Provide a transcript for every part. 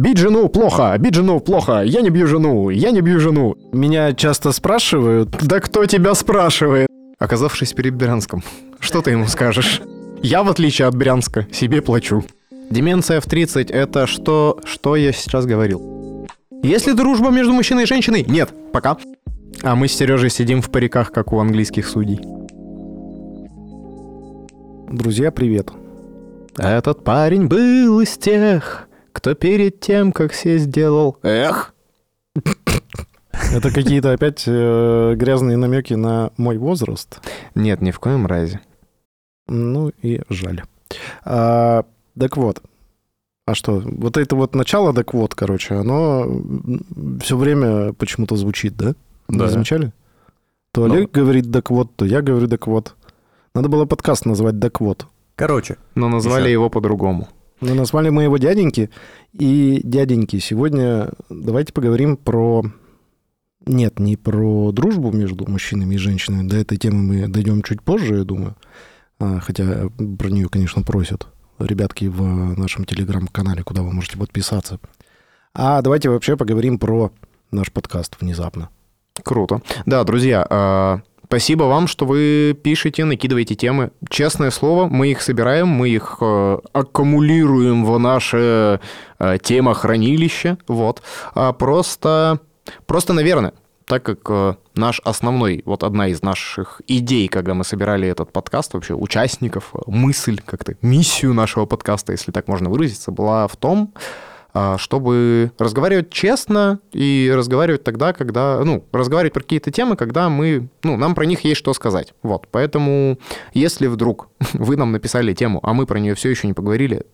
Бить жену плохо, бить жену плохо, я не бью жену, я не бью жену. Меня часто спрашивают, Да кто тебя спрашивает? Оказавшись перед Брянском, что ты ему скажешь? Я, в отличие от Брянска, себе плачу. Деменция в 30 — это что, что я сейчас говорил? Есть ли дружба между мужчиной и женщиной? Нет. Пока. А мы с Сережей сидим в париках, как у английских судей. друзья, привет. Этот парень был из тех, кто перед тем, как сесть, сделал «Эх». Это какие-то опять э, грязные намеки на мой возраст. Нет, ни в коем разе. Ну и жаль. А, так вот. А что, вот это вот начало, так вот, короче, оно все время почему-то звучит, да? Да. Не замечали? То Ну. Олег говорит так вот, то я говорю так вот. Надо было подкаст назвать так вот. Короче, Но назвали Ещё. его по-другому. Но назвали мы его дяденьки. И дяденьки, сегодня давайте поговорим про... Нет, не про дружбу между мужчинами и женщинами. До этой темы мы дойдем чуть позже, я думаю. А, хотя про нее, конечно, просят ребятки в нашем телеграм-канале, куда вы можете подписаться. А давайте вообще поговорим про наш подкаст внезапно. Круто. Да, друзья, а, спасибо вам, что вы пишете, накидываете темы. Честное слово, мы их собираем, мы их э, аккумулируем в наше э, темохранилище. Вот. А просто, просто, наверное, так как э, наш основной, вот одна из наших идей, когда мы собирали этот подкаст, вообще участников, э, мысль как-то, миссию нашего подкаста, если так можно выразиться, была в том, чтобы разговаривать честно и разговаривать тогда, когда, ну, разговаривать про какие-то темы, когда мы, ну, нам про них есть что сказать. Вот, поэтому, если вдруг вы нам написали тему, а мы про нее все еще не поговорили,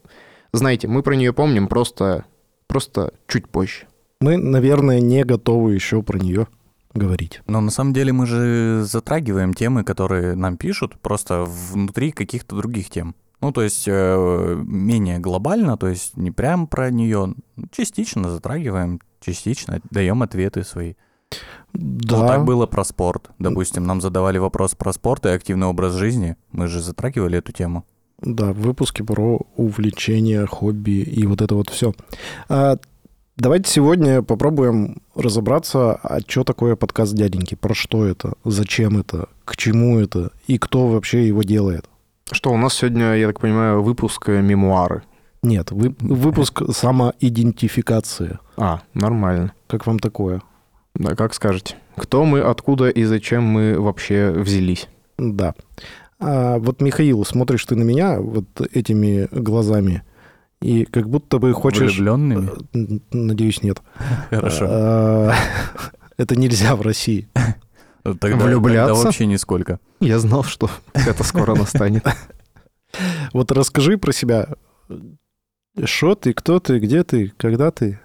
знаете, мы про нее помним просто, просто чуть позже. Мы, наверное, не готовы еще про нее говорить. но на самом деле мы же затрагиваем темы, которые нам пишут, просто внутри каких-то других тем. Ну, то есть э, менее глобально, то есть не прям про нее, частично затрагиваем, частично даем ответы свои. Да, Вот так было про спорт. Допустим, нам задавали вопрос про спорт и активный образ жизни. Мы же затрагивали эту тему. Да, в выпуске про увлечения, хобби и вот это вот все. давайте сегодня попробуем разобраться, а что такое подкаст дяденьки, про что это, зачем это, к чему это и кто вообще его делает. Что, у нас сегодня, я так понимаю, выпуск э, мемуары. Нет, вы- выпуск самоидентификации. А, нормально. Как вам такое? Да, как скажете. Кто мы, откуда и зачем мы вообще взялись? Да. А вот, Михаил, смотришь ты на меня вот этими глазами, и как будто бы хочешь... Влюбленными? Э, Надеюсь, нет. Хорошо. А, Это нельзя в России. Тогда, влюбляться? тогда вообще нисколько. Я знал, что это скоро настанет. Вот расскажи про себя. Что ты, кто ты, где ты, когда ты?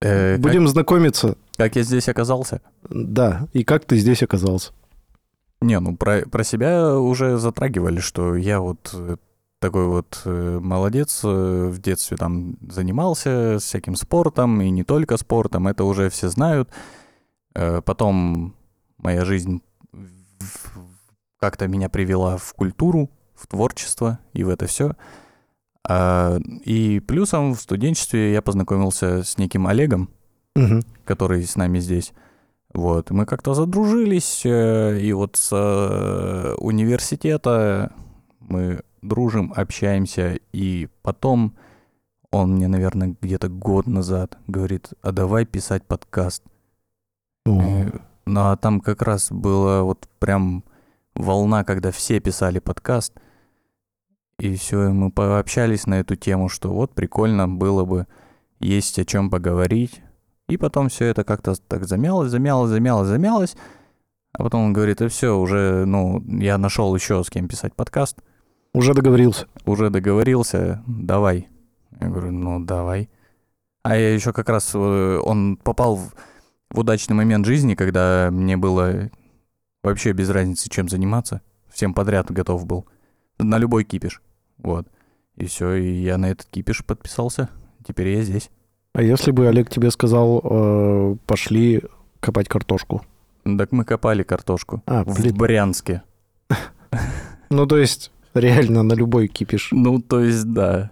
Э, как- Будем знакомиться. как я здесь оказался? Да, и как ты здесь оказался? Не, ну про, про себя уже затрагивали, что я вот э, такой вот э, молодец, в детстве там занимался всяким спортом, и не только спортом, это уже все знают. Э, Потом моя жизнь как-то меня привела в культуру, в творчество и в это все. И плюсом в студенчестве я познакомился с неким Олегом, Мгм. который с нами здесь. Вот, мы как-то задружились, э, и вот с э, университета мы дружим, общаемся, и потом он мне, наверное, где-то год назад говорит, а давай писать подкаст. О, Э, Ну, а там как раз была вот прям волна, когда все писали подкаст, и все, мы пообщались на эту тему, что вот прикольно было бы есть о чем поговорить. И потом все это как-то так замялось, замялось, замялось, замялось. А потом он говорит, и все, уже, ну, я нашел еще с кем писать подкаст, Уже договорился. уже договорился, давай. Я говорю, ну, давай. А я еще как раз, э, он попал в, в удачный момент жизни, когда мне было вообще без разницы, чем заниматься. Всем подряд готов был. На любой кипиш. Вот. И все, и я на этот кипиш подписался. Теперь я здесь. А если бы Олег тебе сказал, э, пошли копать картошку? Так мы копали картошку. А, в блин. Брянске. Ну, то есть, реально на любой кипиш. Ну, то есть, да.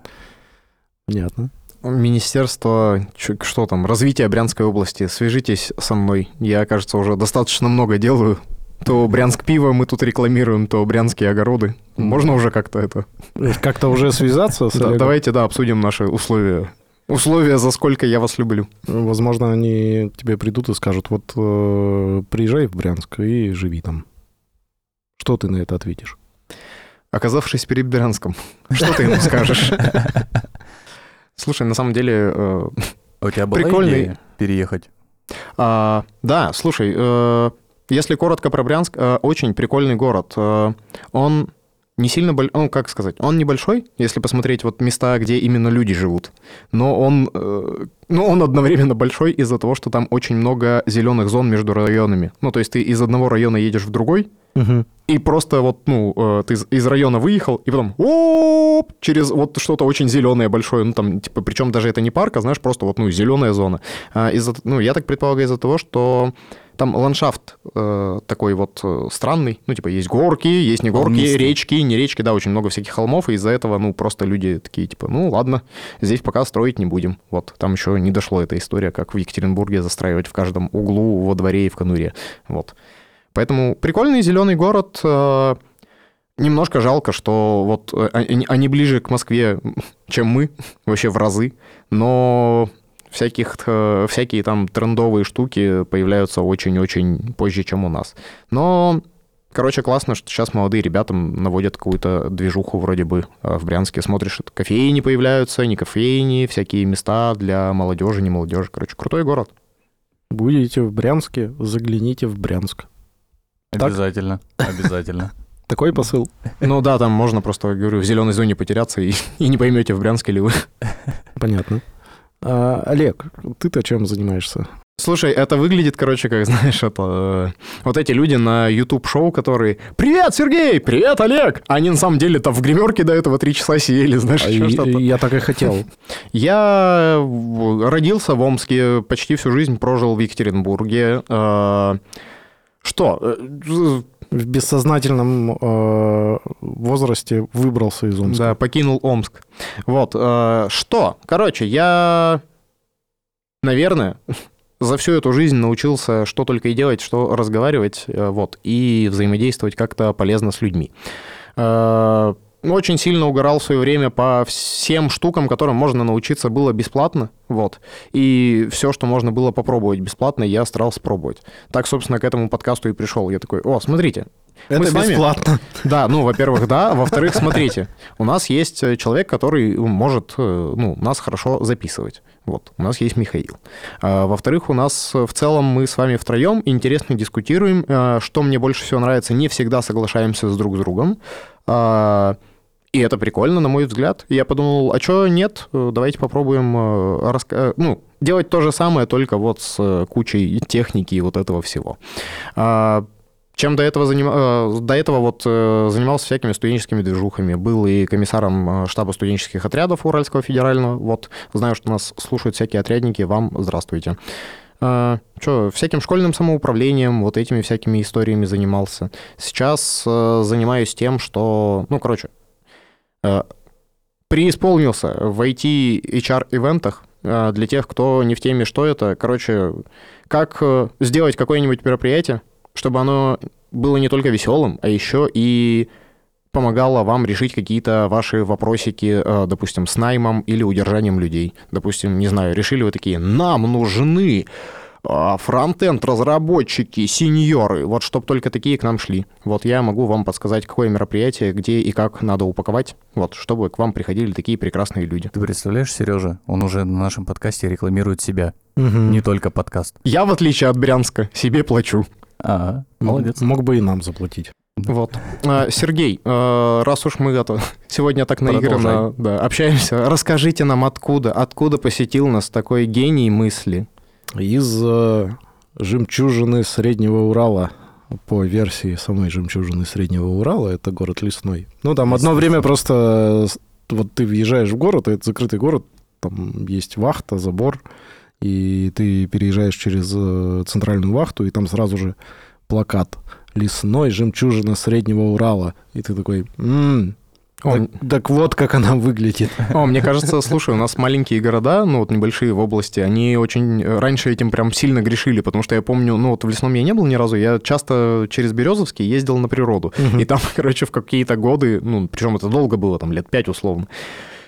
Понятно. Министерство, что там, развития Брянской области, свяжитесь со мной. Я, кажется, уже достаточно много делаю. То Брянск пиво мы тут рекламируем, то Брянские огороды. Можно уже как-то это... Как-то уже связаться с Да, давайте, да, обсудим наши условия. Условия, за сколько я вас люблю. Возможно, они тебе придут и скажут, вот э, приезжай в Брянск и живи там. Что ты на это ответишь? Оказавшись перед Брянском, что ты ему скажешь? Слушай, на самом деле, э, А у тебя была Прикольный. идея переехать? а, да, слушай, э, если коротко про Брянск, э, очень прикольный город. Э, Он не сильно большой, ну, как сказать, он небольшой, если посмотреть вот места, где именно люди живут, но он, э, ну, он одновременно большой из-за того, что там очень много зеленых зон между районами. Ну, то есть ты из одного района едешь в другой, и просто вот, ну, э, ты из- из района выехал, и потом оп, через вот что-то очень зеленое большое, ну, там, типа, причем даже это не парк, а, знаешь, просто вот, ну, зеленая зона. А, из-за, ну, я так предполагаю, из-за того, что там ландшафт э, такой вот э, странный, ну, типа, есть горки, есть не горки, Холмистый. речки, не речки, да, очень много всяких холмов, и из-за этого, ну, просто люди такие, типа, ну, ладно, здесь пока строить не будем. Вот, там еще не дошло эта история, как в Екатеринбурге застраивать в каждом углу, во дворе и в конуре. Вот. Поэтому прикольный зеленый город. э, Немножко жалко, что вот э, они, они ближе к Москве, чем мы, вообще в разы. Но всяких, э, всякие там трендовые штуки появляются очень-очень позже, чем у нас. Но, короче, классно, что сейчас молодые ребята наводят какую-то движуху вроде бы э, в Брянске. Смотришь, кофейни появляются, не кофейни, всякие места для молодежи, не молодежи. Короче, крутой город. Будете в Брянске, загляните в Брянск. Так? Обязательно, обязательно. Такой посыл. Ну да, там можно просто, говорю, в зеленой зоне потеряться и, и не поймете, в Брянске ли вы. Понятно. А, Олег, ты-то чем занимаешься? Слушай, это выглядит, короче, как, знаешь, это... э, Вот эти люди на YouTube-шоу, которые «Привет, Сергей! Привет, Олег!» Они на самом деле там в гримерке до этого три часа сидели, знаешь, А еще что-то. Я так и хотел. Я в- родился в Омске, почти всю жизнь прожил в Екатеринбурге. Э, Что? В бессознательном э, возрасте выбрался из Омска. Да, покинул Омск. Вот, э, что? Короче, я, наверное, за всю эту жизнь научился что только и делать, что разговаривать, э, вот, и взаимодействовать как-то полезно с людьми. Э, Очень сильно угорал в свое время по всем штукам, которым можно научиться было бесплатно, вот. И все, что можно было попробовать бесплатно, я старался пробовать. Так, собственно, к этому подкасту и пришел. Я такой, о, смотрите, Это мы с вами- бесплатно. да, ну, во-первых, да. Во-вторых, смотрите, у нас есть э, человек, который может э, ну, нас хорошо записывать. Вот, у нас есть Михаил. А, Во-вторых, у нас э, в целом мы с вами втроем интересно дискутируем. А, Что мне больше всего нравится, не всегда соглашаемся с друг с другом. А, И это прикольно, на мой взгляд. Я подумал, а что нет? Давайте попробуем э, раска- э, ну, делать то же самое, только вот с э, кучей техники и вот этого всего. А, чем до этого, заним... до этого вот занимался всякими студенческими движухами. Был и комиссаром штаба студенческих отрядов Уральского федерального. Вот, знаю, что нас слушают всякие отрядники. Вам здравствуйте. Что, всяким школьным самоуправлением, вот этими всякими историями занимался. Сейчас занимаюсь тем, что... Ну, короче, преисполнился в IT-HR-ивентах. Э, Для тех, кто не в теме, что это, короче, как э, сделать какое-нибудь мероприятие, чтобы оно было не только веселым, а еще и помогало вам решить какие-то ваши вопросики, э, допустим, с наймом или удержанием людей. Допустим, не знаю, решили вы такие, нам нужны фронтенд разработчики, сеньоры, вот чтобы только такие к нам шли. Вот я могу вам подсказать, какое мероприятие, где и как надо упаковать, вот, чтобы к вам приходили такие прекрасные люди. Ты представляешь, Сережа, он уже на нашем подкасте рекламирует себя, Мгм. не только подкаст. Я, в отличие от Брянска, себе плачу. А, молодец. Мог бы и нам заплатить. Вот. А, Сергей, э, раз уж мы это сегодня так наигранно да, общаемся, расскажите нам откуда, откуда посетил нас такой гений мысли. Из э, жемчужины Среднего Урала, по версии самой жемчужины Среднего Урала, это город Лесной. Ну, там одно время просто... Вот ты въезжаешь в город, это закрытый город, там есть вахта, забор, и ты переезжаешь через э, центральную вахту, и там сразу же плакат «Лесной жемчужина Среднего Урала». И ты такой, «М, О, Так, так вот, как она выглядит. О, мне кажется, слушай, у нас маленькие города, ну вот небольшие в области, они очень э, раньше этим прям сильно грешили, потому что я помню, ну вот в лесном я не был ни разу, я часто через Березовский ездил на природу, Мгм. и там, короче, в какие-то годы, ну причем это долго было, там лет пять условно,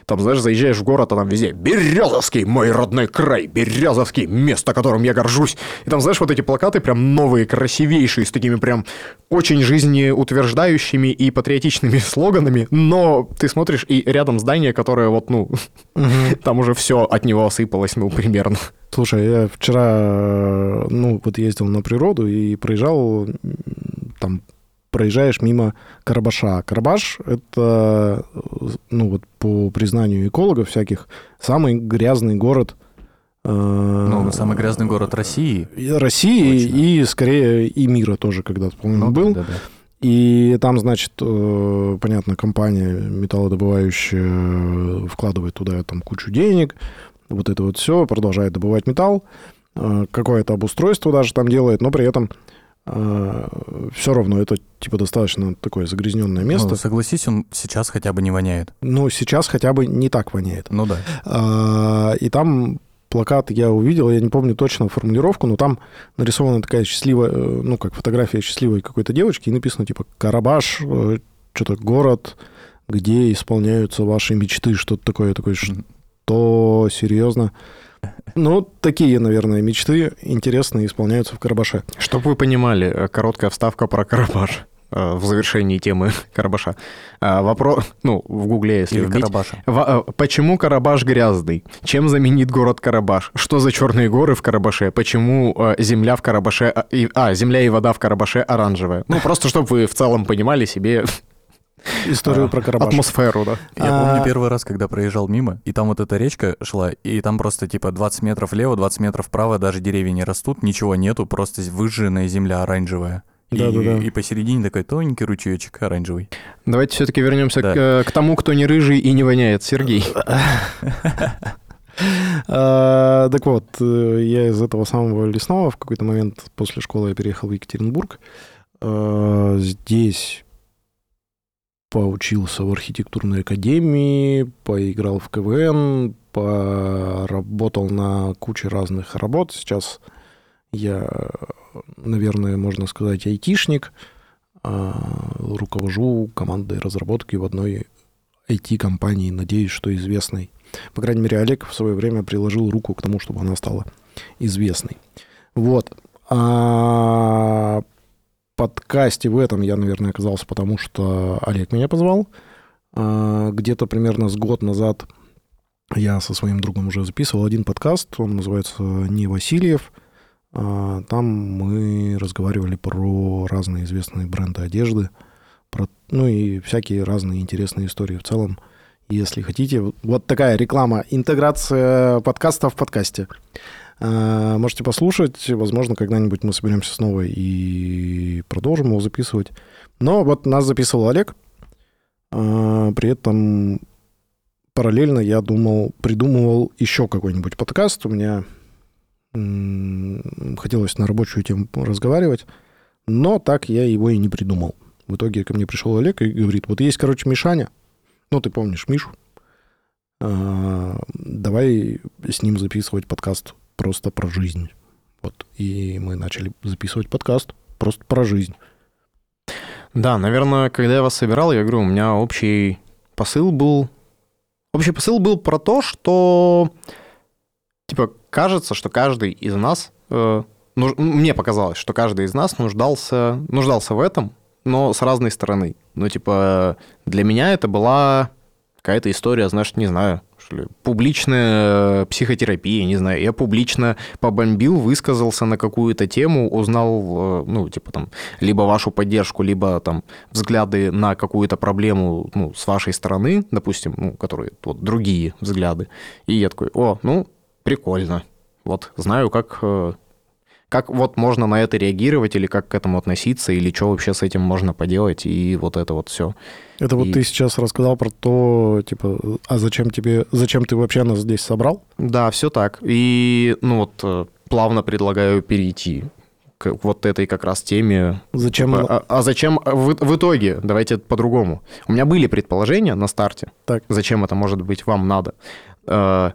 там, знаешь, заезжаешь в город, а там везде «Березовский, мой родной край! Березовский, место, которым я горжусь!» И там, знаешь, вот эти плакаты прям новые, красивейшие, с такими прям очень жизнеутверждающими и патриотичными слоганами, но ты смотришь, и рядом здание, которое вот, ну, там уже все от него осыпалось, ну, примерно. Слушай, я вчера, э, ну, вот ездил на природу и проезжал, там, проезжаешь мимо Карабаша. Карабаш — это, ну, вот по признанию экологов всяких, самый грязный город э, Ну, самый грязный город России. России Точно. и, скорее, и мира тоже когда-то, по-моему, Ну, был. да, да, да. И там, значит, э, понятно, компания металлодобывающая вкладывает туда там кучу денег, вот это вот все, продолжает добывать металл, э, какое-то обустройство даже там делает, но при этом все равно это типа достаточно такое загрязненное место. Ну, согласись, он сейчас хотя бы не воняет. Но сейчас хотя бы не так воняет. Ну да. А, И там плакат я увидел, я не помню точно формулировку, но там нарисована такая счастливая, э, ну, как фотография счастливой какой-то девочки, и написано, типа, Карабаш, э, что-то город, где исполняются ваши мечты, что-то такое. Я такой, что серьезно? Ну, такие, наверное, мечты интересные исполняются в Карабаше. Чтобы вы понимали, э, короткая вставка про Карабаш э, в завершении темы Карабаша. Вопрос, ну, в гугле, если Или вбить. Карабаше. Во- э, Почему Карабаш грязный? Чем знаменит город Карабаш? Что за черные горы в Карабаше? Почему земля в Карабаше... а, А, земля и вода в Карабаше оранжевая. Ну, просто чтобы вы в целом понимали себе Историю э, про Карабаш. атмосферу, да. Я А- помню первый раз, когда проезжал мимо, и там вот эта речка шла, и там просто типа 20 метров влево, 20 метров вправо, даже деревья не растут, ничего нету, просто выжженная земля оранжевая. И, Да-да-да. и посередине такой тоненький ручеечек оранжевый. Давайте все-таки вернемся Да. к, э, к тому, кто не рыжий и не воняет. Сергей. А, Так вот, э, я из этого самого лесного в какой-то момент после школы я переехал в Екатеринбург. А, Здесь поучился в архитектурной академии, поиграл в КВН, поработал на куче разных работ. Сейчас я, наверное, можно сказать, айтишник. А, Руковожу командой разработки в одной IT-компании, надеюсь, что известной. По крайней мере, Олег в свое время приложил руку к тому, чтобы она стала известной. Вот. А подкасте в этом я, наверное, оказался, потому что Олег меня позвал. А, Где-то примерно с год назад я со своим другом уже записывал один подкаст, он называется «Не Васильев». А, Там мы разговаривали про разные известные бренды одежды, про, ну и всякие разные интересные истории в целом. Если хотите, вот такая реклама, интеграция подкаста в подкасте. А, Можете послушать, возможно, когда-нибудь мы соберемся снова и продолжим его записывать. Но вот нас записывал Олег, а, при этом параллельно я думал, придумывал еще какой-нибудь подкаст. У меня хотелось на рабочую тему разговаривать, но так я его и не придумал. В итоге ко мне пришел Олег и говорит, вот есть, короче, Мишаня, ну, ты помнишь Мишу, А, давай с ним записывать подкаст просто про жизнь. Вот, и мы начали записывать подкаст просто про жизнь. Да, наверное, когда я вас собирал, я говорю, у меня общий посыл был... Общий посыл был про то, что, типа, кажется, что каждый из нас... э, нуж- Мне показалось, что каждый из нас нуждался, нуждался в этом, но с разной стороны. Ну, типа, для меня это была какая-то история, знаешь, не знаю, что ли, публичная э, психотерапия, не знаю. Я публично побомбил, высказался на какую-то тему, узнал, э, ну, типа там, либо вашу поддержку, либо там взгляды на какую-то проблему, ну, с вашей стороны, допустим, ну, которые вот другие взгляды. И я такой, о, ну, прикольно. Вот, знаю, как, э, как вот можно на это реагировать, или как к этому относиться, или что вообще с этим можно поделать, и вот это вот все. Это вот И- ты сейчас рассказал про то, типа, а зачем тебе, зачем ты вообще нас здесь собрал? Да, все так. И, ну вот, э, плавно предлагаю перейти к вот этой как раз теме. Зачем? Типа, а, а зачем в, в итоге? Давайте по-другому. У меня были предположения на старте, Так. зачем это может быть вам надо. Э,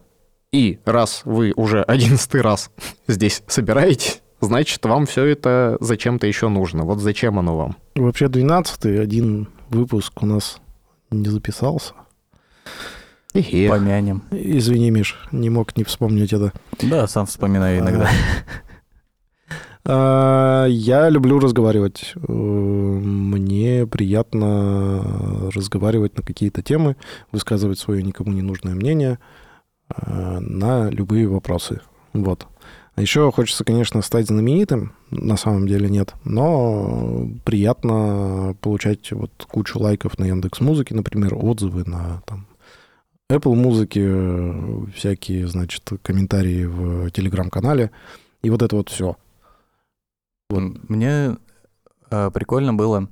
И раз вы уже одиннадцатый раз здесь собираетесь, значит, вам все это зачем-то еще нужно. Вот зачем оно вам? Вообще 12-й, один выпуск у нас не записался. Эхе. Помянем. Извини, Миш, не мог не вспомнить это. Да, сам вспоминаю иногда. А, Я люблю разговаривать. Э, Мне приятно разговаривать на какие-то темы, высказывать свое никому не нужное мнение э, на любые вопросы. Вот. Еще хочется, конечно, стать знаменитым. На самом деле нет. Но приятно получать вот кучу лайков на Яндекс Музыке, например, отзывы на там, Apple музыке, всякие, значит, комментарии в телеграм-канале. И вот это вот все. Мне э, прикольно было.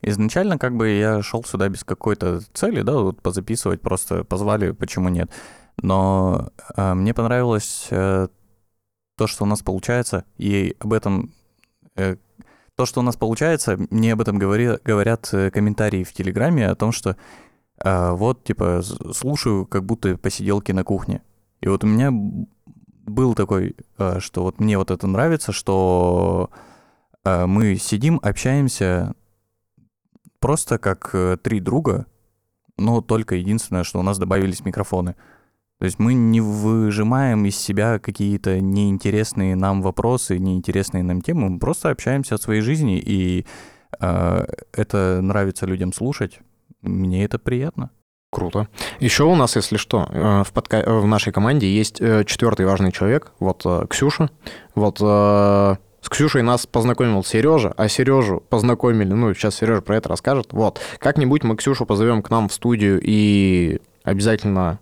Изначально как бы я шел сюда без какой-то цели, да, вот позаписывать, просто позвали, почему нет. Но э, мне понравилось э, то, что у нас получается, и об этом... э, то, что у нас получается, мне об этом говори- говорят э, комментарии в Телеграме о том, что э, вот, типа, слушаю, как будто посиделки на кухне. И вот у меня был такой, э, что вот мне вот это нравится, что э, мы сидим, общаемся просто как э, три друга, но только единственное, что у нас добавились микрофоны. То есть мы не выжимаем из себя какие-то неинтересные нам вопросы, неинтересные нам темы, мы просто общаемся о своей жизни, и э, это нравится людям слушать. Мне это приятно. Круто. Еще у нас, если что, э, в, подка... э, в нашей команде есть э, четвертый важный человек, вот Ксюша. Вот с Ксюшей нас познакомил Сережа, а Сережу познакомили, ну, сейчас Сережа про это расскажет. Вот. Как-нибудь мы Ксюшу позовем к нам в студию и обязательно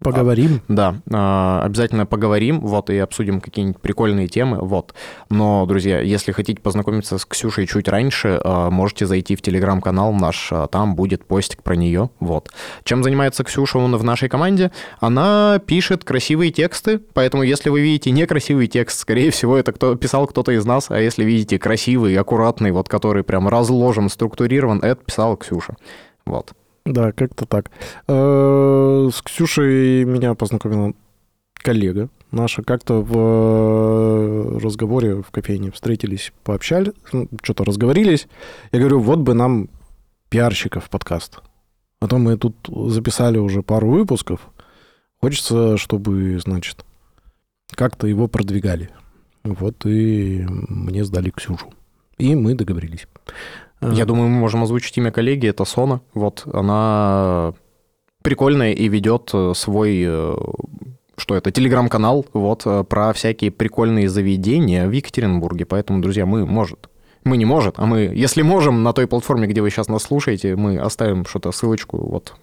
Поговорим. Да, а, обязательно поговорим, вот, и обсудим какие-нибудь прикольные темы, вот. Но, друзья, если хотите познакомиться с Ксюшей чуть раньше, а, можете зайти в телеграм-канал наш, а, там будет постик про нее, вот. Чем занимается Ксюша в нашей команде? Она пишет красивые тексты, поэтому если вы видите некрасивый текст, скорее всего, это кто писал кто-то из нас, а если видите красивый, аккуратный, вот, который прям разложен, структурирован, это писала Ксюша, вот. Да, как-то так. Э, С Ксюшей меня познакомила коллега наша. Как-то в э, разговоре в кофейне встретились, пообщались, ну, что-то разговорились. Я говорю, вот бы нам пиарщиков подкаст. А то мы тут записали уже пару выпусков. Хочется, чтобы, значит, как-то его продвигали. Вот и мне сдали Ксюшу. И мы договорились. Я думаю, мы можем озвучить имя коллеги, это Сона. Вот, она прикольная и ведет э, свой, э, что это, телеграм-канал, вот, э, про всякие прикольные заведения в Екатеринбурге. Поэтому, друзья, мы, может, мы не может, а мы, если можем, на той платформе, где вы сейчас нас слушаете, мы оставим что-то, ссылочку, вот.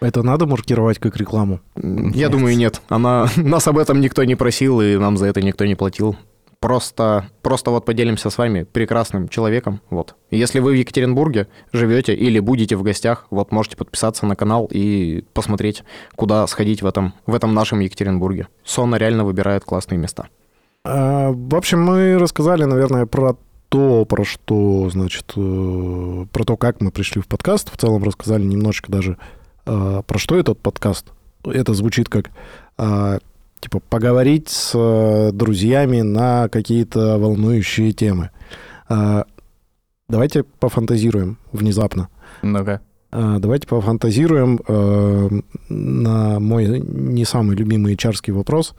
Это надо маркировать как рекламу? Я Нет. думаю, нет. Она, нас об этом никто не просил, и нам за это никто не платил. Просто, просто вот поделимся с вами прекрасным человеком. Вот. Если вы в Екатеринбурге живете или будете в гостях, вот можете подписаться на канал и посмотреть, куда сходить в этом, в этом нашем Екатеринбурге. Сона реально выбирает классные места. А, В общем, мы рассказали, наверное, про то, про что, значит, э, про то, как мы пришли в подкаст. В целом рассказали немножечко даже, э, про что этот подкаст. Это звучит как, а, типа, поговорить с э, друзьями на какие-то волнующие темы. А, Давайте пофантазируем внезапно. Ну-ка. А, Давайте пофантазируем э, на мой не самый любимый чарский вопрос.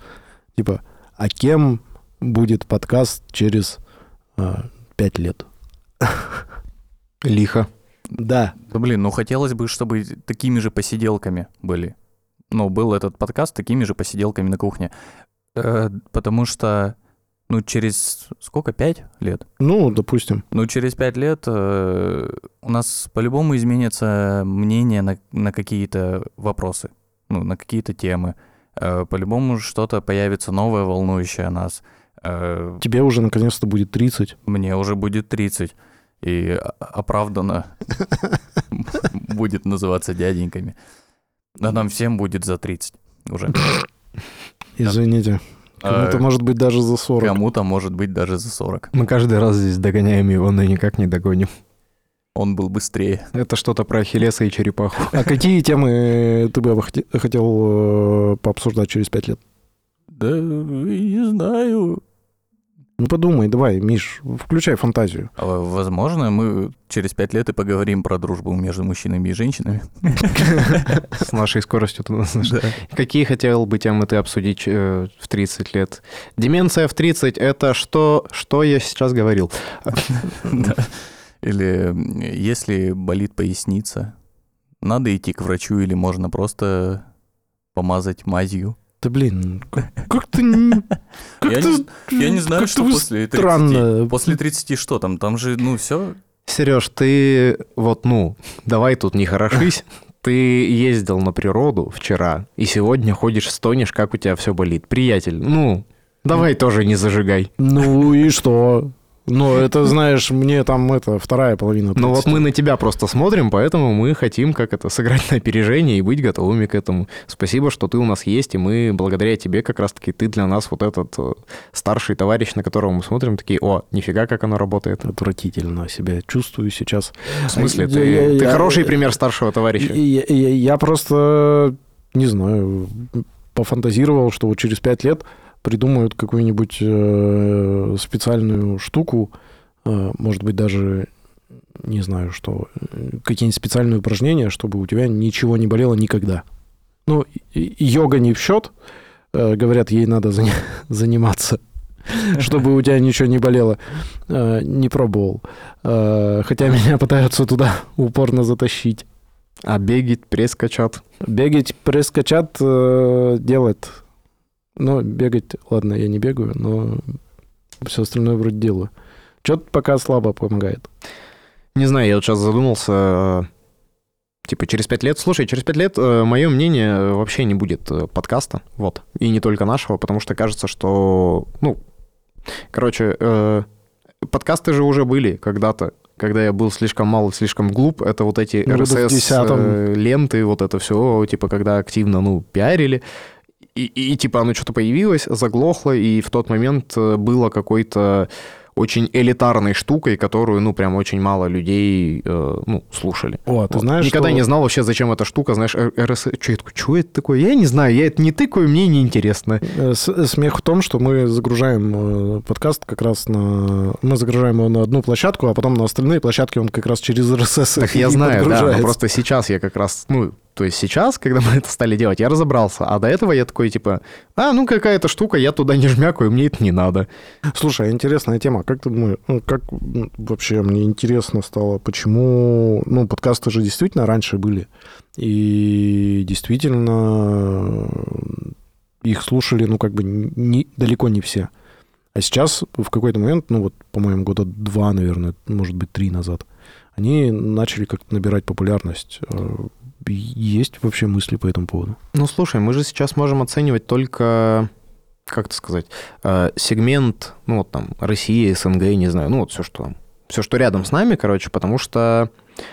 Типа, а кем будет подкаст через а, пять лет? Лихо. Да. Да блин, ну хотелось бы, чтобы такими же посиделками были. Ну, был этот подкаст такими же посиделками на кухне. Э, потому что, ну, через сколько, пять лет? Ну, допустим. Ну, через пять лет э, у нас по-любому изменится мнение на, на какие-то вопросы, ну, на какие-то темы. Э, по-любому что-то появится новое, волнующее нас. Э, Тебе уже наконец-то будет 30. мне уже будет 30, и о- оправданно будет называться дяденьками. А нам всем будет за 30 уже. Извините. Кому-то, А может быть, даже за 40. Кому-то, может быть, даже за 40. Мы каждый раз здесь догоняем его, но никак не догоним. Он был быстрее. Это что-то про Ахиллеса и черепаху. А какие темы ты бы хоте- хотел э, пообсуждать через пять лет? Да, не знаю. Ну подумай, давай, Миш, включай фантазию. А, Возможно, мы через пять лет и поговорим про дружбу между мужчинами и женщинами. С нашей скоростью. Какие хотел бы темы ты обсудить э, в 30 лет? Деменция в 30 — это что, что я сейчас говорил? Или если болит поясница, надо идти к врачу или можно просто помазать мазью. Да блин, как, как ты... не- как Я не, я не знаю, как-то что после 30. странно. После 30 что там? Там же, ну, все. Сереж, ты вот, ну, давай тут не хорошись. Ты ездил на природу вчера, и сегодня ходишь, стонешь, как у тебя все болит. Приятель, ну, давай тоже не зажигай. Ну и что? Ну, это, знаешь, мне там это вторая половина. Ну вот 30. мы на тебя просто смотрим, поэтому мы хотим как это сыграть на опережение и быть готовыми к этому. Спасибо, что ты у нас есть, и мы благодаря тебе как раз-таки ты для нас вот этот э, старший товарищ, на которого мы смотрим, такие, о, нифига, как оно работает. Отвратительно себя чувствую сейчас. В смысле, Я- ты, я- ты я- хороший пример старшего товарища. Я, я- я просто, не знаю, пофантазировал, что вот через пять лет придумают какую-нибудь э, специальную штуку, э, может быть, даже, не знаю, что, какие-нибудь специальные упражнения, чтобы у тебя ничего не болело никогда. Ну, йога не в счет, э, говорят, ей надо заниматься, чтобы у тебя ничего не болело. Э, Не пробовал. Э, Хотя меня пытаются туда упорно затащить. А бегать, пресс качат. Бегать, пресс-качат э, делает. Но бегать, ладно, я не бегаю, но все остальное вроде делаю. Что-то пока слабо помогает. Не знаю, я вот сейчас задумался, э, типа, через пять лет... Слушай, через пять лет мое мнение э, вообще не будет э, подкаста, вот, и не только нашего, потому что кажется, что, ну, короче, э, подкасты же уже были когда-то, когда я был слишком мал, слишком глуп, это вот эти Ну. RSS-ленты, вот это все, типа, когда активно, ну, пиарили, и, и, типа оно что-то появилось, заглохло, и в тот момент э, было какой-то очень элитарной штукой, которую, ну, прям очень мало людей, э, ну, слушали. О, ты Вот. знаешь, Никогда что- не знал вообще, зачем эта штука, знаешь, РС... Что это, чё это такое? Я не знаю, я это не тыкаю, мне не интересно. Э, с- Смех в том, что мы загружаем э, подкаст как раз на... Мы загружаем его на одну площадку, а потом на остальные площадки он как раз через RSS Так я знаю, да, просто сейчас я как раз, ну, то есть сейчас, когда мы это стали делать, я разобрался, а до этого я такой, типа, а, ну, какая-то штука, я туда не жмякаю, мне это не надо. Слушай, интересная тема. Как ты думаешь, ну, как м, вообще мне интересно стало, почему, ну, подкасты же действительно раньше были, и действительно их слушали, ну, как бы не, далеко не все. А сейчас в какой-то момент, ну, вот, по-моему, года два, наверное, может быть, три назад, они начали как-то набирать популярность. Есть вообще мысли по этому поводу? Ну, слушай, мы же сейчас можем оценивать только, как это сказать, э, сегмент, ну, вот там, Россия, СНГ, не знаю, ну, вот все, что там, все, что рядом с нами, короче, потому что,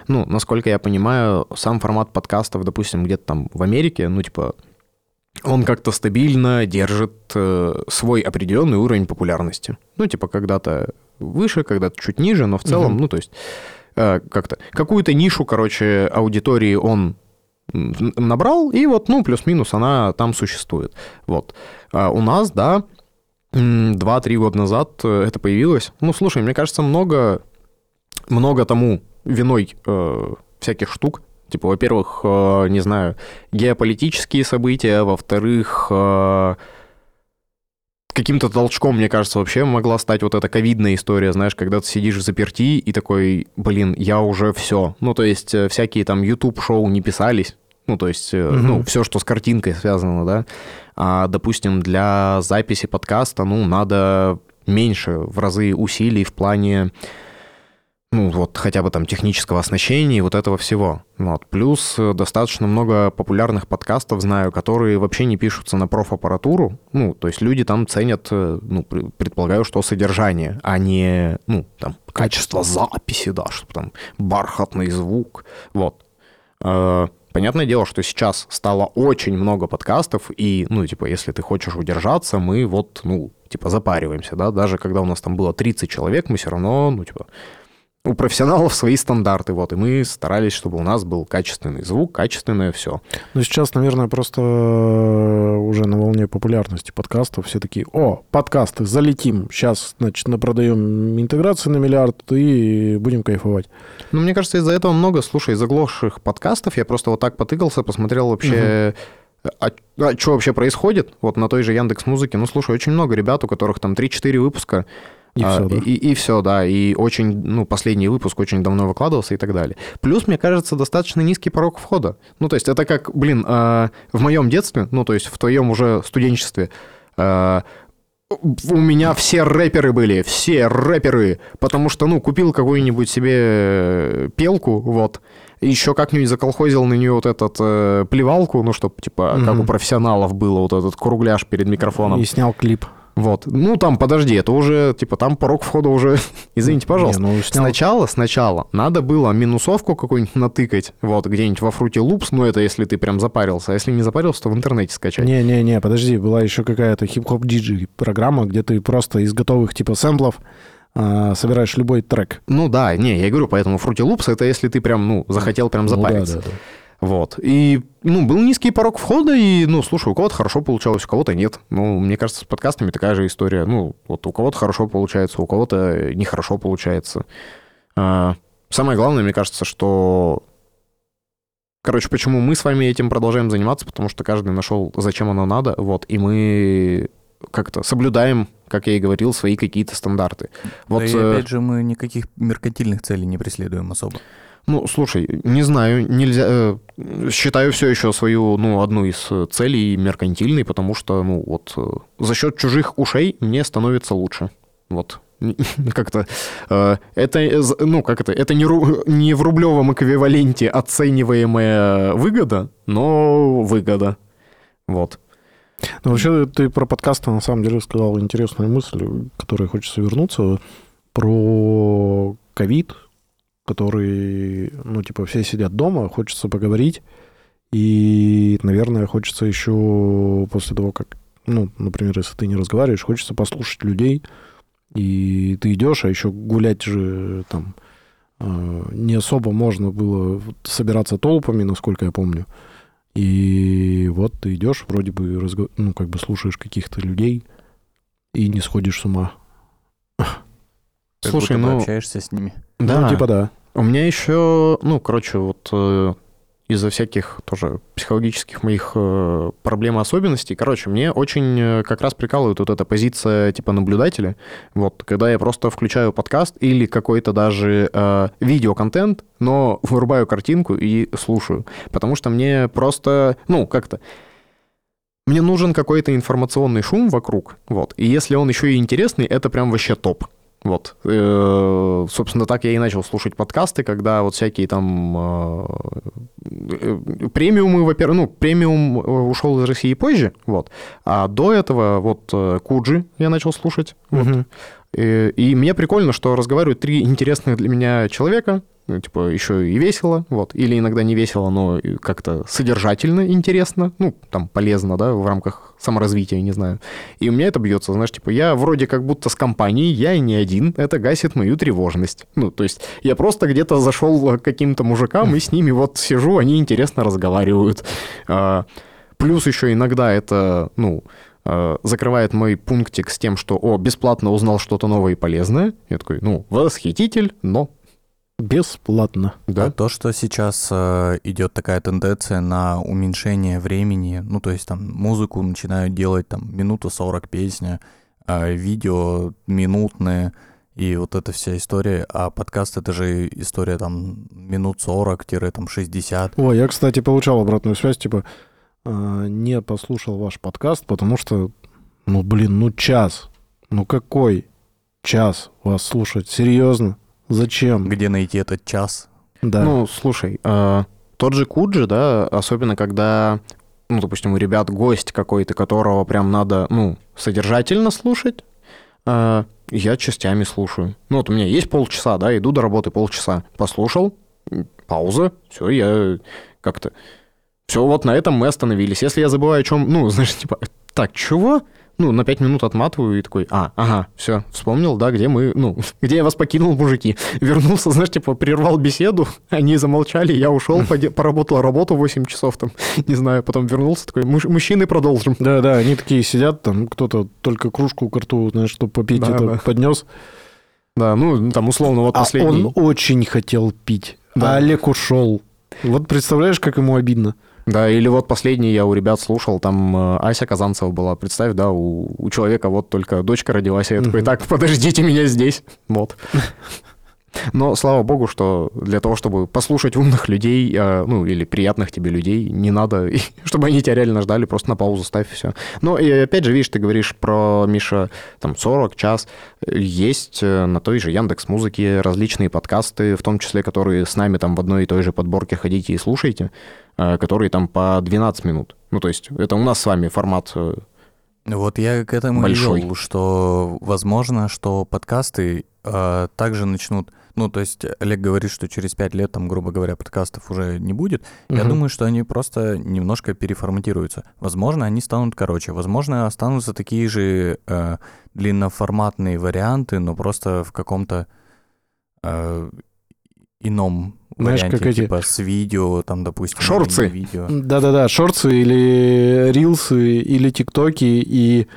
ну, насколько я понимаю, сам формат подкастов, допустим, где-то там в Америке, ну, типа, он как-то стабильно держит э, свой определенный уровень популярности. Ну, типа, когда-то выше, когда-то чуть ниже, но в целом, Мгм. ну, то есть, как-то, какую-то нишу, короче, аудитории он набрал, и вот, ну, плюс-минус она там существует. Вот. А у нас, да, м, 2-3 года назад э, это появилось. Ну, слушай, мне кажется, много, много тому виной э, всяких штук. Типа, во-первых, э, не знаю, геополитические события, во-вторых, э, каким-то толчком, мне кажется, вообще могла стать вот эта ковидная история, знаешь, когда ты сидишь в заперти и такой, блин, я уже все. Ну, то есть э, всякие там YouTube-шоу не писались, ну, то есть, Мгм. ну, все, что с картинкой связано, да. А, допустим, для записи подкаста, ну, надо меньше в разы усилий в плане, ну, вот хотя бы там технического оснащения и вот этого всего. Вот. Плюс э, достаточно много популярных подкастов знаю, которые вообще не пишутся на профаппаратуру. Ну, то есть люди там ценят, э, ну, пр- предполагаю, что содержание, а не, ну, там, качество записи, да, чтобы там бархатный звук. Вот. Э, понятное дело, что сейчас стало очень много подкастов, и, ну, типа, если ты хочешь удержаться, мы вот, ну, типа, запариваемся, да, даже когда у нас там было 30 человек, мы все равно, ну, типа, у профессионалов свои стандарты, вот, и мы старались, чтобы у нас был качественный звук, качественное все. Ну, сейчас, наверное, просто э, уже на волне популярности подкастов все такие, о, подкасты, залетим, сейчас, значит, напродаем интеграции на миллиард и будем кайфовать. Ну, мне кажется, из-за этого много, слушай, заглохших подкастов, я просто вот так потыкался, посмотрел вообще... А, а что вообще происходит? Вот на той же Яндекс Музыке. Ну, слушай, очень много ребят, у которых там 3-4 выпуска. И а, все, да? И, и все, да. И очень, ну, последний выпуск очень давно выкладывался и так далее. Плюс, мне кажется, достаточно низкий порог входа. Ну, то есть это как, блин, э, в моем детстве, ну, то есть в твоем уже студенчестве, э, у меня все рэперы были, все рэперы, потому что, ну, купил какую-нибудь себе пелку, вот, еще как-нибудь заколхозил на нее вот этот э, плевалку, ну, чтобы, типа, как Мгм. у профессионалов было, вот этот кругляш перед микрофоном. И снял клип. Вот. Ну, там, подожди, это уже, типа, там порог входа уже... Извините, пожалуйста. Не, ну, снял- Сначала, сначала надо было минусовку какую-нибудь натыкать, вот, где-нибудь во фруте лупс, ну, это если ты прям запарился, а если не запарился, то в интернете скачать. Не-не-не, подожди, была еще какая-то хип-хоп диджи программа, где ты просто из готовых типа сэмплов а, собираешь любой трек. Ну да, не, я говорю, поэтому фрути лупс это если ты прям, ну, захотел прям Ну да, запариться. да, да. Вот. И, ну, был низкий порог входа, и, ну, слушай, у кого-то хорошо получалось, у кого-то нет. Ну, мне кажется, с подкастами такая же история. Ну, вот у кого-то хорошо получается, у кого-то нехорошо получается. А, Самое главное, мне кажется, что... Короче, почему мы с вами этим продолжаем заниматься, потому что каждый нашел, зачем оно надо, вот, и мы как-то соблюдаем, как я и говорил, свои какие-то стандарты. Вот, да и э, опять же, мы никаких меркантильных целей не преследуем особо. Ну, слушай, не знаю, нельзя. э, считаю все еще свою, ну, одну из э, целей меркантильной, потому что, ну, вот э, за счет чужих ушей мне становится лучше. Вот. Как-то э, это, ну, как это, это не, ру- не в рублевом эквиваленте оцениваемая выгода, но выгода. Вот. Ну, вообще, ты про подкасты, на самом деле, сказал интересную мысль, к которой хочется вернуться, про ковид, который, ну, типа, все сидят дома, хочется поговорить, и, наверное, хочется еще после того, как, ну, например, если ты не разговариваешь, хочется послушать людей, и ты идешь, а еще гулять же там э, не особо можно было собираться толпами, насколько я помню. И вот ты идешь, вроде бы, разго- ну, как бы слушаешь каких-то людей и не сходишь с ума. Как Слушай, будто ну, общаешься с ними. Да. Ну, типа да. У меня еще, ну, короче, вот э, из-за всяких тоже психологических моих э, проблем и особенностей, короче, мне очень э, как раз прикалывает вот эта позиция типа наблюдателя. Вот, когда я просто включаю подкаст или какой-то даже э, видеоконтент, но вырубаю картинку и слушаю. Потому что мне просто, ну, как-то... Мне нужен какой-то информационный шум вокруг, вот. И если он еще и интересный, это прям вообще топ. Вот. Э, Собственно, так я и начал слушать подкасты, когда вот всякие там э, э, премиумы, во-первых, ну, премиум э, ушел из России позже, вот. А до этого вот Куджи я начал слушать. вот. Мгм. И, и мне прикольно, что разговаривают три интересных для меня человека, типа, еще и весело, вот, или иногда не весело, но как-то содержательно интересно, ну, там, полезно, да, в рамках саморазвития, не знаю. И у меня это бьется, знаешь, типа, я вроде как будто с компанией, я и не один, это гасит мою тревожность. Ну, то есть я просто где-то зашел к каким-то мужикам и с ними вот сижу, они интересно разговаривают. А, Плюс еще иногда это, ну, э, закрывает мой пунктик с тем, что, о, бесплатно узнал что-то новое и полезное. Я такой, ну, восхититель, но, Бесплатно. да. А то, что сейчас э, идет такая тенденция на уменьшение времени, ну, то есть там музыку начинают делать там минута 40 песня, а видео минутные, и вот эта вся история, а подкаст это же история там минут 40-60. О, я, кстати, получал обратную связь, типа, а, не послушал ваш подкаст, потому что, ну, блин, ну час. Ну какой час вас слушать? Серьезно? Зачем? Где найти этот час? Да. Ну, слушай, э, тот же Куджи, да, особенно когда, ну, допустим, у ребят гость какой-то, которого прям надо, ну, содержательно слушать, э, я частями слушаю. Ну, вот у меня есть полчаса, да, иду до работы полчаса, послушал, пауза, все, я как-то Все, вот на этом мы остановились. Если я забываю о чем, ну, знаешь, типа, так, чего? Ну, на пять минут отматываю и такой, а, ага, все, вспомнил, да, где мы, ну, где я вас покинул, мужики. Вернулся, знаешь, типа, прервал беседу, они замолчали, я ушел, поработал работу 8 часов там, не знаю, потом вернулся, такой, мужчины продолжим. Да-да, они такие сидят, там, кто-то только кружку к рту, знаешь, чтобы попить, да, это да. поднес. Да, ну, там, условно, вот а последний. он очень хотел пить, да. а Олег ушел. Вот представляешь, как ему обидно? Да, или вот последний я у ребят слушал, там э, Ася Казанцева была, представь, да, у, у человека вот только дочка родилась, и я такой, так, подождите меня здесь, вот. Но слава богу, что для того, чтобы послушать умных людей, э, ну, или приятных тебе людей, не надо, чтобы они тебя реально ждали, просто на паузу ставь все. Но и опять же, видишь, ты говоришь про, Миша, там, 40, час. Есть э, на той же Яндекс Музыке различные подкасты, в том числе, которые с нами там в одной и той же подборке ходите и слушаете, э, которые там по 12 минут. Ну, то есть это у нас с вами формат вот я к этому большой. вел, что возможно, что подкасты э, также начнут ну, то есть Олег говорит, что через пять лет, там, грубо говоря, подкастов уже не будет. Угу. Я думаю, что они просто немножко переформатируются. Возможно, они станут короче. Возможно, останутся такие же э, длинноформатные варианты, но просто в каком-то э, ином Знаешь, варианте, как эти... типа с видео, там, допустим. Шорцы. Да-да-да, шорцы или рилсы, или тиктоки, и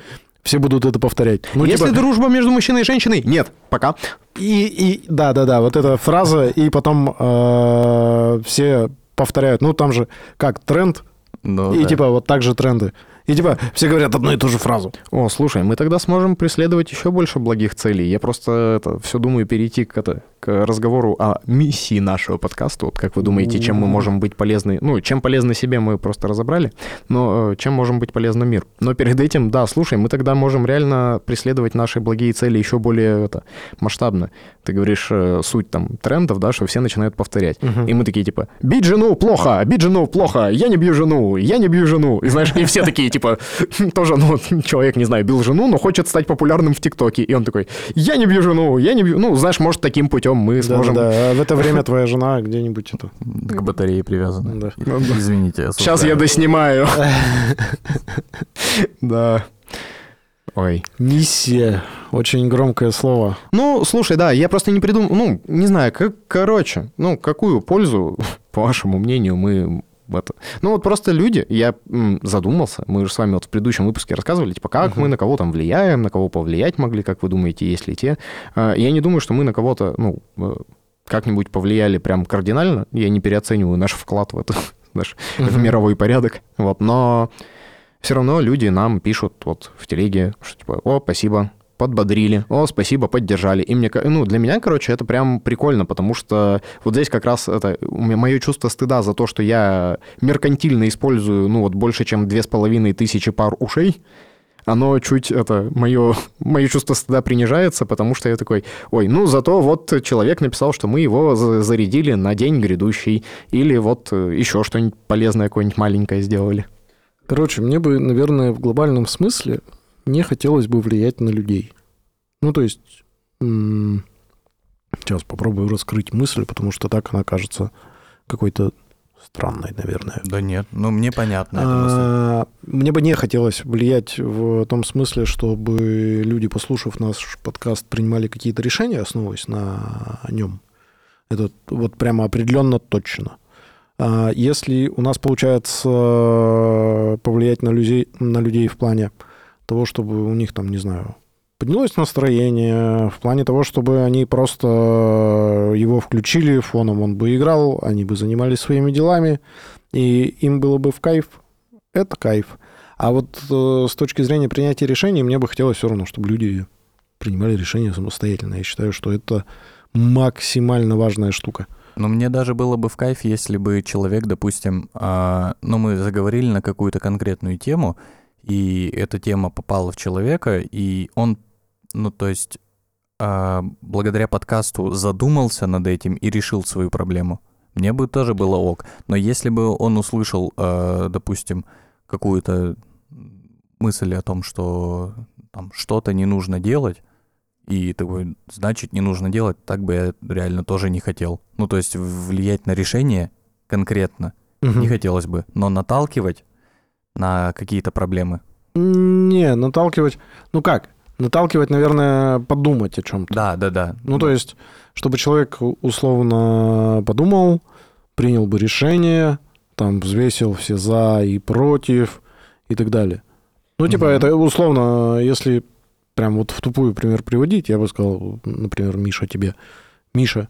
все будут это повторять. Ну, Если типа... дружба между мужчиной и женщиной, нет, пока. И, и да, да, да, вот эта фраза, и потом э, все повторяют. Ну, там же как тренд, ну, и да. типа вот так же тренды. И типа все говорят одну и ту же фразу. О, слушай, мы тогда сможем преследовать еще больше благих целей. Я просто это все думаю перейти к, это, к разговору о миссии нашего подкаста. Вот как вы думаете, чем мы можем быть полезны? Ну, чем полезны себе мы просто разобрали, но э, чем можем быть полезны мир? Но перед этим, да, слушай, мы тогда можем реально преследовать наши благие цели еще более это, масштабно. Ты говоришь э, суть там трендов, да, что все начинают повторять. Угу. И мы такие типа, бить жену плохо, бить жену плохо, я не бью жену, я не бью жену. И знаешь, и все такие типа, тоже, ну, человек, не знаю, бил жену, но хочет стать популярным в ТикТоке. И он такой, я не бью жену, я не бью... Ну, знаешь, может, таким путем мы да, сможем... Да, да, а в это время твоя жена где-нибудь это... К батарее привязана. Да. Извините. Сейчас я доснимаю. Да. Ой. Миссия. Очень громкое слово. Ну, слушай, да, я просто не придумал, ну, не знаю, как, короче, ну, какую пользу, по вашему мнению, мы это. Ну вот просто люди, я задумался, мы же с вами вот в предыдущем выпуске рассказывали, типа, как uh-huh. мы на кого там влияем, на кого повлиять могли, как вы думаете, есть ли те. А, я не думаю, что мы на кого-то, ну, э, как-нибудь повлияли прям кардинально. Я не переоцениваю наш вклад в это, наш uh-huh. в мировой порядок. Вот, но все равно люди нам пишут вот в телеге, что типа, о, спасибо, подбодрили, о, спасибо, поддержали. И мне, ну, для меня, короче, это прям прикольно, потому что вот здесь как раз это мое чувство стыда за то, что я меркантильно использую, ну, вот больше, чем две с половиной тысячи пар ушей, оно чуть, это, мое, мое чувство стыда принижается, потому что я такой, ой, ну, зато вот человек написал, что мы его зарядили на день грядущий, или вот э, еще что-нибудь полезное, какое-нибудь маленькое сделали. Короче, мне бы, наверное, в глобальном смысле не хотелось бы влиять на людей. Ну, то есть, сейчас попробую раскрыть мысль, потому что так она кажется какой-то странной, наверное. Да нет, ну мне понятно. А, мне бы не хотелось влиять в том смысле, чтобы люди, послушав наш подкаст, принимали какие-то решения, основываясь на нем. Это вот прямо определенно точно. А если у нас получается повлиять на людей, на людей в плане того, чтобы у них там, не знаю, поднялось настроение, в плане того, чтобы они просто его включили фоном, он бы играл, они бы занимались своими делами, и им было бы в кайф. Это кайф. А вот э, с точки зрения принятия решений, мне бы хотелось все равно, чтобы люди принимали решения самостоятельно. Я считаю, что это максимально важная штука. Но мне даже было бы в кайф, если бы человек, допустим, э, ну, мы заговорили на какую-то конкретную тему, и эта тема попала в человека, и он, ну, то есть, э, благодаря подкасту задумался над этим и решил свою проблему. Мне бы тоже было ок. Но если бы он услышал, э, допустим, какую-то мысль о том, что там что-то не нужно делать, и такой, значит, не нужно делать, так бы я реально тоже не хотел. Ну, то есть влиять на решение конкретно Мгм. Не хотелось бы. Но наталкивать на какие-то проблемы. Не, наталкивать... Ну как? Наталкивать, наверное, подумать о чем-то. Да, да, да. Ну, то есть, чтобы человек условно подумал, принял бы решение, там, взвесил все за и против и так далее. Ну, типа, Мгм. это условно, если прям вот в тупую пример приводить, я бы сказал, например, Миша тебе, Миша,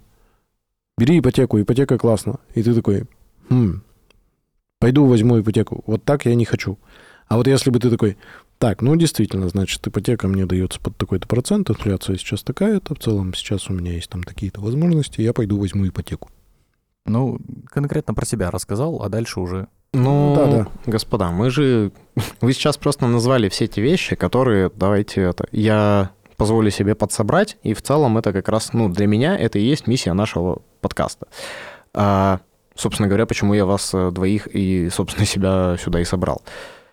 бери ипотеку, ипотека классно. И ты такой, «Хм, пойду возьму ипотеку. Вот так я не хочу. А вот если бы ты такой, так, ну действительно, значит, ипотека мне дается под такой-то процент, инфляция сейчас такая-то, в целом сейчас у меня есть там такие-то возможности, я пойду возьму ипотеку. Ну, конкретно про себя рассказал, а дальше уже... Ну, Да-да. господа, мы же... Вы сейчас просто назвали все те вещи, которые, давайте это... Я позволю себе подсобрать, и в целом это как раз, ну, для меня это и есть миссия нашего подкаста. А, собственно говоря, почему я вас э, двоих и, собственно, себя сюда и собрал.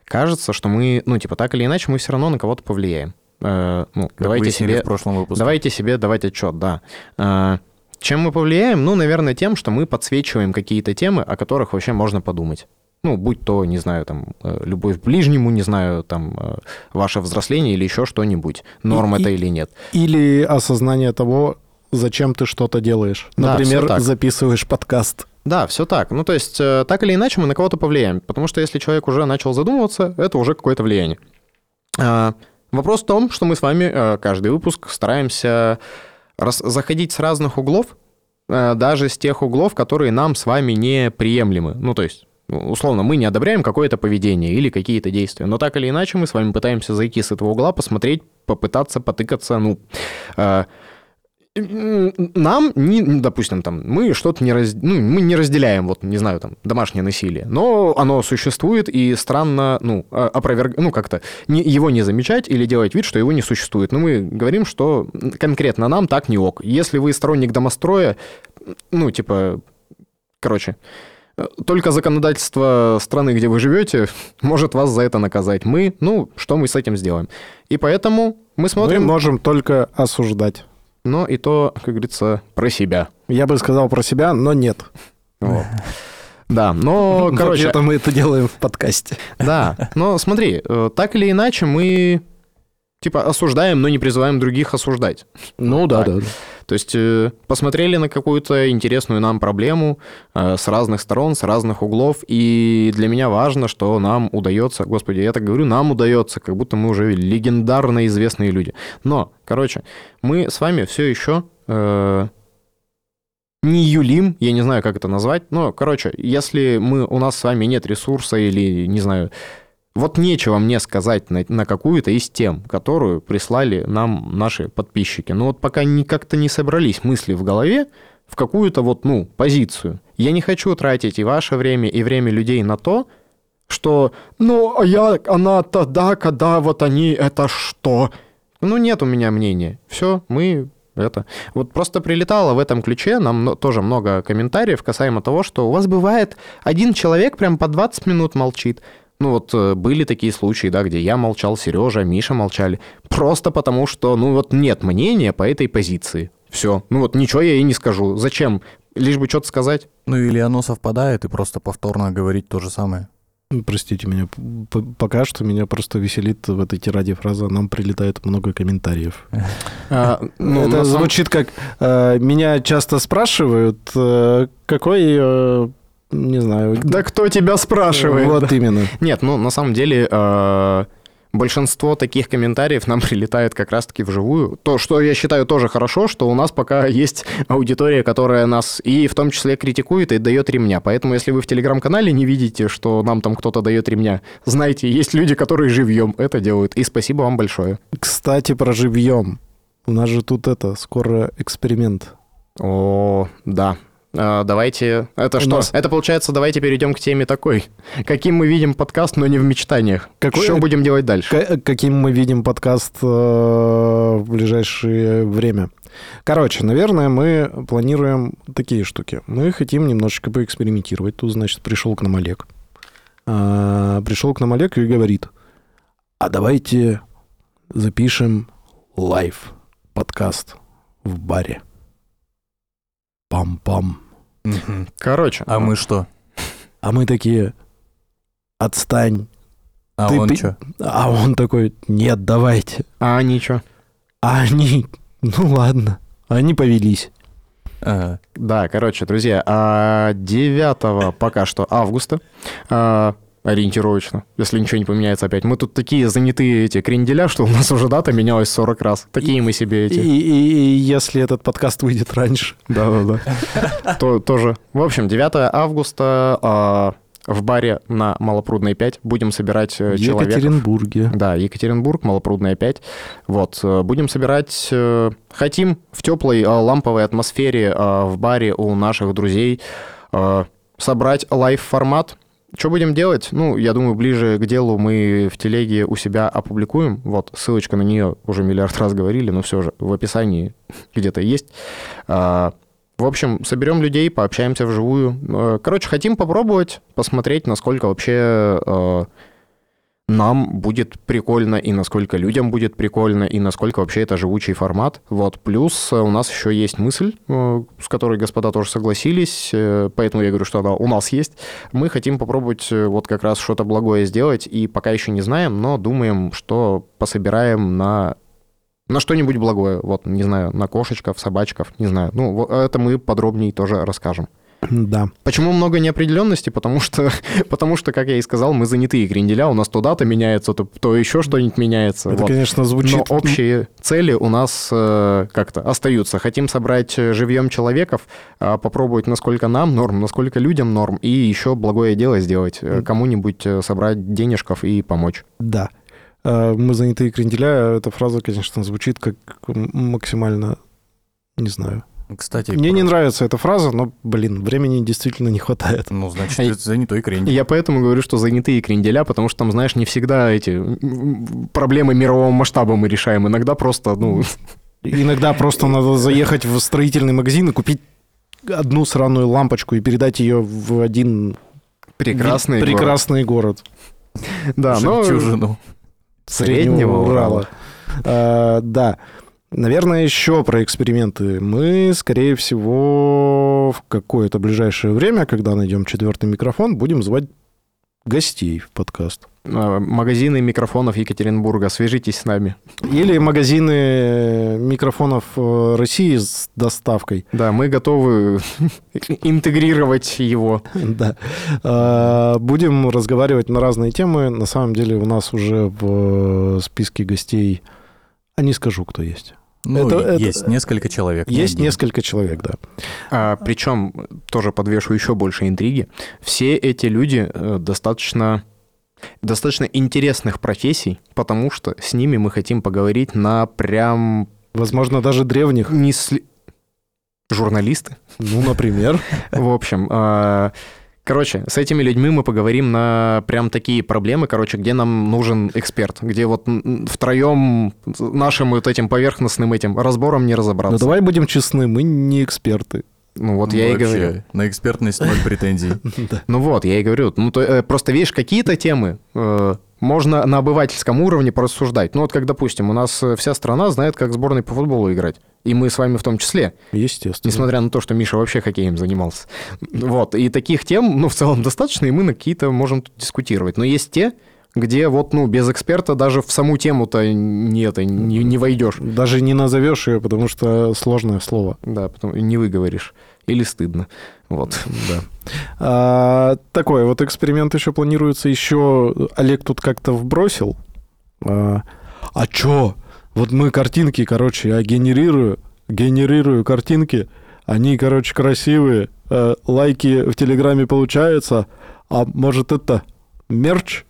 Кажется, что мы, ну, типа, так или иначе, мы все равно на кого-то повлияем. Э, ну, как давайте себе... в прошлом выпуске. Давайте себе давать отчет, да. А, Чем мы повлияем? Ну, наверное, тем, что мы подсвечиваем какие-то темы, о которых вообще можно подумать. Ну, будь то, не знаю, там, э, любовь к ближнему, не знаю, там, э, ваше взросление или еще что-нибудь. Норм И- это и- или нет. Или осознание того, зачем ты что-то делаешь. Да, Например, так. записываешь подкаст. Да, все так. Ну, то есть, э, так или иначе, мы на кого-то повлияем. Потому что если человек уже начал задумываться, это уже какое-то влияние. А, Вопрос в том, что мы с вами э, каждый выпуск стараемся рас- заходить с разных углов, э, даже с тех углов, которые нам с вами неприемлемы. Ну, то есть, ну, условно, мы не одобряем какое-то поведение или какие-то действия, но так или иначе мы с вами пытаемся зайти с этого угла, посмотреть, попытаться потыкаться, ну, нам, не, допустим, там, мы что-то не, раз, ну, мы не разделяем, вот, не знаю, там, домашнее насилие, но оно существует, и странно, ну, а- опроверг... ну, как-то не, его не замечать или делать вид, что его не существует. Но мы говорим, что конкретно нам так не ок. Если вы сторонник домостроя, ну, типа, короче, э, только законодательство страны, где вы живете, может вас за это наказать. Мы, ну, что мы с этим сделаем? И поэтому мы смотрим, Мы можем только осуждать. Но и то, как говорится, про себя. Я бы сказал про себя, но нет. Вот. Да, но, короче, это мы это делаем в подкасте. да, но смотри, э, так или иначе мы типа осуждаем, но не призываем других осуждать. Ну да, Так. да. да. То есть э, посмотрели на какую-то интересную нам проблему э, с разных сторон, с разных углов, и для меня важно, что нам удается, господи, я так говорю, нам удается, как будто мы уже легендарно известные люди. Но, короче, мы с вами все еще э, не юлим, я не знаю, как это назвать, но, короче, если мы, у нас с вами нет ресурса или, не знаю, вот нечего мне сказать на, на какую-то из тем, которую прислали нам наши подписчики. Но вот пока не, как-то не собрались мысли в голове в какую-то вот, ну, позицию. Я не хочу тратить и ваше время, и время людей на то, что, ну, а я, она тогда, когда вот они, это что? Ну, нет у меня мнения. Все, мы это. Вот просто прилетало в этом ключе, нам тоже много комментариев касаемо того, что у вас бывает один человек прям по 20 минут молчит. Ну вот э, были такие случаи, да, где я молчал, Сережа, Миша молчали. Просто потому что, ну вот нет мнения по этой позиции. Все. Ну вот ничего я и не скажу. Зачем? Лишь бы что-то сказать. Ну или оно совпадает, и просто повторно говорить то же самое. Простите меня, пока что меня просто веселит в этой тираде фраза «нам прилетает много комментариев». А, ну, Это звучит как... э, меня часто спрашивают, э, какой, не знаю... Да кто тебя спрашивает? Вот именно. Нет, ну на самом деле э, большинство таких комментариев нам прилетает как раз-таки вживую. То, что я считаю тоже хорошо, что у нас пока есть аудитория, которая нас и в том числе критикует и дает ремня. Поэтому если вы в телеграм-канале не видите, что нам там кто-то дает ремня, знайте, есть люди, которые живьем это делают. И спасибо вам большое. Кстати, про живьем. У нас же тут это, скоро эксперимент. О, да. А, давайте... Это У что? нас- Это получается, давайте перейдем к теме такой. Каким мы видим подкаст, но не в мечтаниях. Какой- Что будем делать дальше? К- каким мы видим подкаст э, в ближайшее время. Короче, наверное, мы планируем такие штуки. Мы хотим немножечко поэкспериментировать. Тут, значит, пришел к нам Олег. А, пришел к нам Олег и говорит, а давайте запишем live подкаст в баре. Пам-пам. Короче. А мы что? А мы такие, отстань. А Ты- он ты- что? А он такой, нет, давайте. А они что? А они, ну ладно, они повелись. Ага. Да, короче, друзья, а 9 пока что августа, а, ориентировочно, если ничего не поменяется опять. Мы тут такие занятые эти кренделя, что у нас уже дата менялась 40 раз. Такие мы себе И, эти. и- и если этот подкаст выйдет раньше. Да-да-да. То- Тоже. В общем, 9 августа а, в баре на Малопрудной 5 будем собирать В э, человека. Екатеринбурге. Да, Екатеринбург, Малопрудная 5. Вот, э, будем собирать, э, хотим в теплой ламповой атмосфере в баре у наших друзей собрать live-формат. Что будем делать? Ну, я думаю, ближе к делу мы в телеге у себя опубликуем. Вот, ссылочка на нее уже миллиард раз говорили, но все же в описании где-то есть. А, В общем, соберем людей, пообщаемся вживую. Э, Короче, хотим попробовать, посмотреть, насколько вообще э, нам будет прикольно, и насколько людям будет прикольно, и насколько вообще это живучий формат. Вот. Плюс э, у нас еще есть мысль, э, с которой господа тоже согласились, э, поэтому я говорю, что она у нас есть. Мы хотим попробовать вот как раз что-то благое сделать, и пока еще не знаем, но думаем, что пособираем на на что-нибудь благое, вот, не знаю, на кошечков, собачков, не знаю. Ну, это мы подробнее тоже расскажем. Да. Почему много неопределенности? Потому что, потому что, как я и сказал, мы занятые кренделя, у нас то дата меняется, то, то еще что-нибудь меняется. Это, вот. конечно, звучит... Но общие цели у нас э, как-то остаются. Хотим собрать э, живьем человеков, а, попробовать, насколько нам норм, насколько людям норм, и еще благое дело сделать, э, кому-нибудь э, собрать денежков и помочь. Да. Э, Мы занятые кренделя. Эта фраза, конечно, звучит как максимально... Не знаю. Кстати, Мне не про- нравится эта фраза, но, блин, времени действительно не хватает. Ну, значит, А это занятой крендель. Я поэтому говорю, что занятые кренделя, потому что там, знаешь, не всегда эти проблемы мирового масштаба мы решаем. Иногда просто, ну, Иногда просто надо заехать в строительный магазин и купить одну сраную лампочку и передать ее в один прекрасный ви- город. прекрасный город. Да, но среднего Урала. А, да. Наверное, еще про эксперименты. Мы, скорее всего, в какое-то ближайшее время, когда найдем четвертый микрофон, будем звать гостей в подкаст. Э, магазины микрофонов Екатеринбурга, свяжитесь с нами. Или магазины микрофонов э, России с доставкой. Да, мы готовы интегрировать его. Да. А, Будем разговаривать на разные темы. На самом деле у нас уже в списке гостей... А не скажу, кто есть. Ну, Это- и это- есть несколько человек. не Есть один. несколько человек, да. А, причем, тоже подвешу еще больше интриги, все эти люди э, достаточно достаточно интересных профессий, потому что с ними мы хотим поговорить на прям Возможно, даже древних. не сли- журналисты. Ну, например. В общем, а, короче, с этими людьми мы поговорим на прям такие проблемы, короче, где нам нужен эксперт, где вот втроем нашим вот этим поверхностным этим разбором не разобраться. давай будем честны, мы не эксперты. Ну вот Ну, я и вообще, говорю. На экспертность ноль претензий. Ну вот, я и говорю. Ну, то, э, просто, видишь, какие-то темы э, можно на обывательском уровне порассуждать. Ну вот как, допустим, у нас вся страна знает, как сборной по футболу играть. И мы с вами в том числе, Естественно. несмотря на то, что Миша вообще хоккеем занимался. Вот, и таких тем, ну, в целом достаточно, и мы на какие-то можем тут дискутировать. Но есть те, где вот, ну, без эксперта даже в саму тему-то не, это, не, не войдешь. Даже не назовешь ее, потому что сложное слово. Да, потом не выговоришь. Или стыдно. Вот. Да. А, такой вот эксперимент еще планируется. Еще Олег тут как-то вбросил. А, а чё? Вот мы картинки, короче, я генерирую, генерирую картинки. Они, короче, красивые. э, лайки в Телеграме получаются. А может это мерч?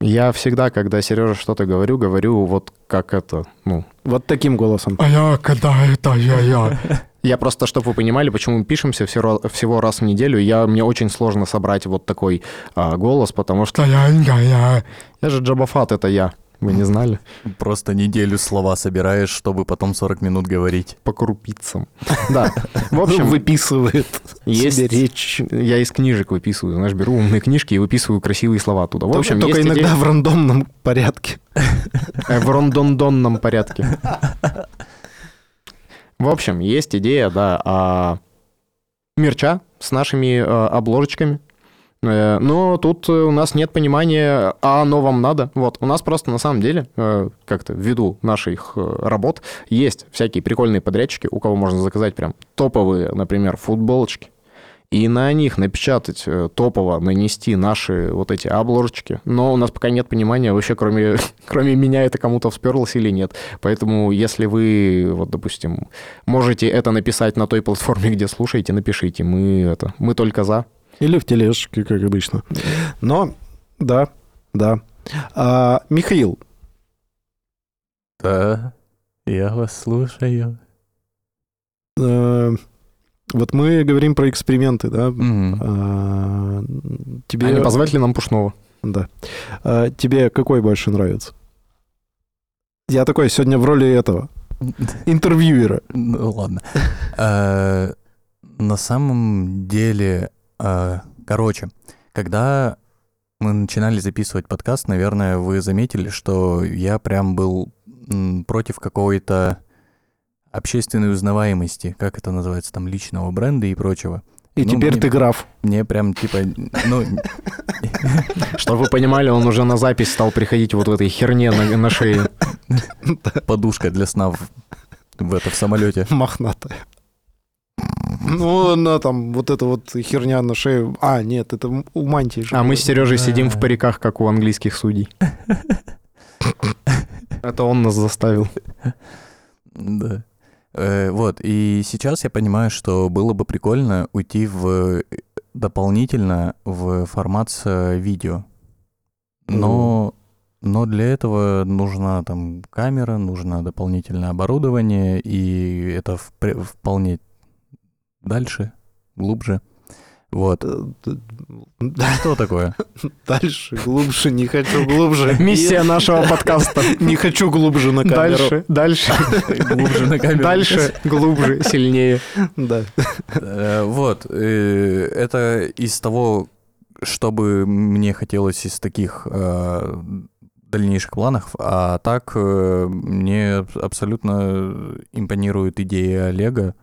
Я всегда, когда Сережа что-то говорю, говорю вот как это, ну... Вот таким голосом. А я когда это я-я? Я просто, чтобы вы понимали, почему мы пишемся всего, всего раз в неделю, я, мне очень сложно собрать вот такой а, голос, потому что я, я, я. Я же Джабафат, это я. Вы не знали? Просто неделю слова собираешь, чтобы потом 40 минут говорить. По крупицам. Да. В общем, выписывает есть... себе речь. Я из книжек выписываю, знаешь, беру умные книжки и выписываю красивые слова оттуда. В общем, Только иногда в рандомном порядке. Э, В рондондонном порядке. В общем, есть идея, да, а, мерча с нашими э, обложечками. Э, Но тут э, у нас нет понимания, а оно вам надо. Вот, у нас просто на самом деле, э, как-то ввиду наших работ, есть всякие прикольные подрядчики, у кого можно заказать прям топовые, например, футболочки, и на них напечатать топово, нанести наши вот эти обложечки. Но у нас пока нет понимания вообще, кроме, кроме меня, это кому-то всперлось или нет. Поэтому, если вы, вот, допустим, можете это написать на той платформе, где слушаете, напишите. Мы, это, мы только за. Или в тележке, как обычно. Но, да, да. А, Михаил, Да, я вас слушаю. э, вот мы говорим про эксперименты, да? Мгм. А, тебе, А не позвать ли нам Пушного? да. А, тебе какой больше нравится? Я такой сегодня в роли этого интервьюера. Ну ладно. Э, На самом деле, короче, когда мы начинали записывать подкаст, наверное, вы заметили, что я прям был против какой-то общественной узнаваемости, как это называется, там, личного бренда и прочего. И Ну, теперь мне- ты граф. Мне прям, типа, ну, Чтобы вы понимали, он уже на запись стал приходить вот в этой херне на, на шее. подушка для сна в, в это, в самолете. Мохнатая. Ну, она там, вот эта вот херня на шее. А, нет, это у мантии же. А мы с Сережей сидим в париках, как у английских судей. Это он нас заставил. Да. Э, вот, и сейчас я понимаю, что было бы прикольно уйти в дополнительно в формат с э, видео. Но, но для этого нужна там камера, нужно дополнительное оборудование, и это вполне дальше, глубже. Вот. Что такое? Дальше, глубже, не хочу глубже. Миссия нашего подкаста. Не хочу глубже на камеру. Дальше, дальше, Глубже на камеру. дальше, глубже, сильнее. Да. Э, Вот, э, это из того, что бы мне хотелось из таких э, дальнейших планов, а так мне абсолютно импонирует идея Олега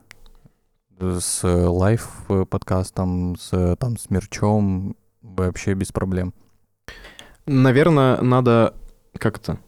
с лайв-подкастом, с, там, с мерчом, вообще без проблем. Наверное, надо как-то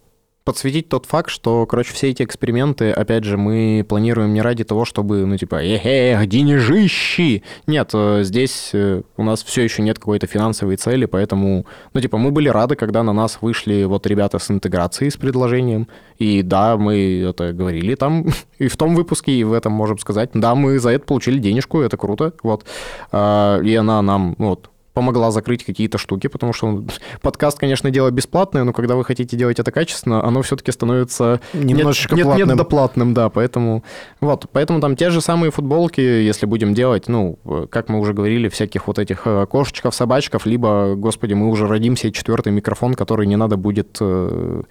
подсветить тот факт, что, короче, все эти эксперименты, опять же, мы планируем не ради того, чтобы, ну, типа, эхе, денежищи. Нет, э, здесь э, у нас все еще нет какой-то финансовой цели, поэтому, ну, типа, мы были рады, когда на нас вышли вот ребята с интеграцией, с предложением. И да, мы это говорили там и в том выпуске, и в этом можем сказать. Да, мы за это получили денежку, это круто, вот. А, И она нам, вот, помогла закрыть какие-то штуки, потому что он- подкаст, конечно, дело бесплатное, но когда вы хотите делать это качественно, оно все-таки становится Немножечко нет, нет, платным. нет, доплатным, да, поэтому вот, поэтому там те же самые футболки, если будем делать, ну, как мы уже говорили, всяких вот этих э, кошечков, собачков, либо, господи, мы уже родим себе четвертый микрофон, который не надо будет э,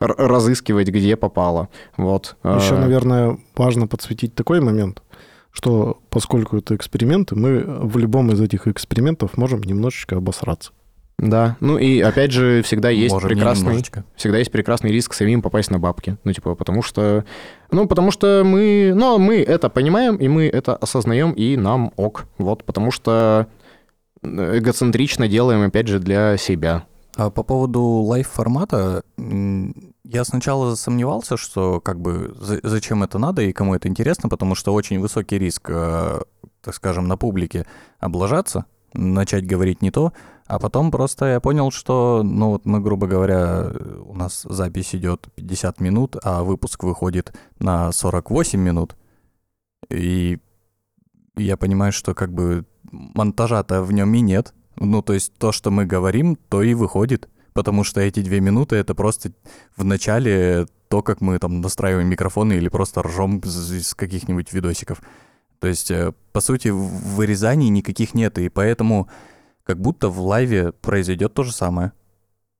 разыскивать, где попало, вот. Еще, Э, наверное, важно подсветить такой момент, что поскольку это эксперименты, мы в любом из этих экспериментов можем немножечко обосраться. Да, ну и опять же всегда есть Может, прекрасный, всегда есть прекрасный риск самим попасть на бабки. Ну, типа, потому что... Ну, потому что мы... Ну, мы это понимаем, и мы это осознаем, и нам ок. Вот, потому что эгоцентрично делаем, опять же, для себя. А по поводу лайв-формата, м, я сначала сомневался, что как бы за- зачем это надо и кому это интересно, потому что очень высокий риск, э, так скажем, на публике облажаться, начать говорить не то, а потом просто я понял, что, ну вот мы, грубо говоря, у нас запись идет 50 минут, а выпуск выходит на 48 минут, и я понимаю, что как бы монтажа-то в нем и нет, ну, то есть то, что мы говорим, то и выходит. Потому что эти две минуты — это просто в начале то, как мы там настраиваем микрофоны или просто ржем из каких-нибудь видосиков. То есть, э, по сути, вырезаний никаких нет, и поэтому как будто в лайве произойдет то же самое.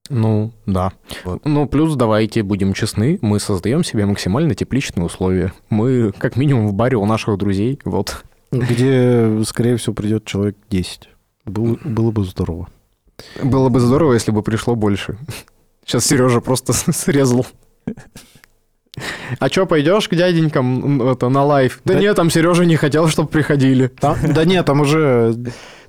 Ну, да. Вот. Ну, плюс, давайте будем честны, мы создаем себе максимально тепличные условия. Мы, как минимум, в баре у наших друзей, вот. Где, скорее всего, придет человек 10. Было, было бы здорово. Было бы здорово, если бы пришло больше. Сейчас Сережа просто срезал. А чё, пойдешь к дяденькам это, на live? Да, Да- нет, там Сережа не хотел, чтобы приходили. Там- да нет, там уже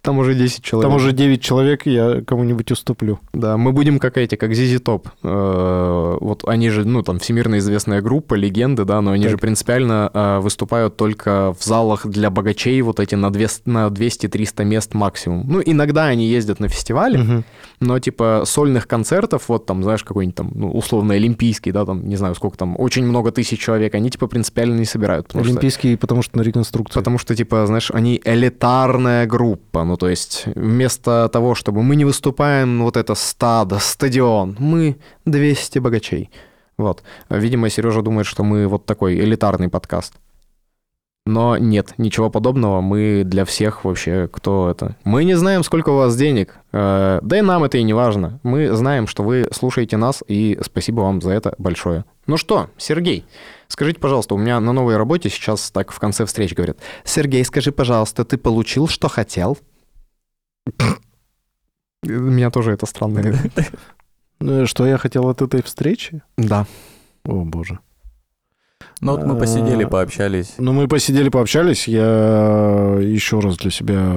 Там уже 10 человек. Там уже 9 человек, я кому-нибудь уступлю. Да, мы будем как эти, как ZZ Top. Э, Вот они же, ну, там, всемирно известная группа, легенды, да, но они Так. же принципиально э, выступают только в залах для богачей, вот эти на, две- на 200-300 мест максимум. Ну, иногда они ездят на фестивали, Мгм. но, типа, сольных концертов, вот там, знаешь, какой-нибудь там, ну, условно, олимпийский, да, там, не знаю, сколько там, очень много тысяч человек, они, типа, принципиально не собирают. потому что- Олимпийский, потому что на реконструкции. Потому что, типа, знаешь, они элитарная группа. Ну, то есть, вместо того, чтобы мы не выступаем вот это стадо, стадион, мы 200 богачей. Вот. Видимо, Сережа думает, что мы вот такой элитарный подкаст. Но нет, ничего подобного. Мы для всех вообще, кто это. Мы не знаем, сколько у вас денег. Э, Да и нам это и не важно. Мы знаем, что вы слушаете нас, и спасибо вам за это большое. Ну что, Сергей, скажите, пожалуйста, у меня на новой работе сейчас так в конце встреч говорят. Сергей, скажи, пожалуйста, ты получил, что хотел? Меня тоже это странно. Ну, Что я хотел от этой встречи? Да. О, боже. Ну вот мы посидели, А, пообщались. Ну, мы посидели, пообщались. Я еще раз для себя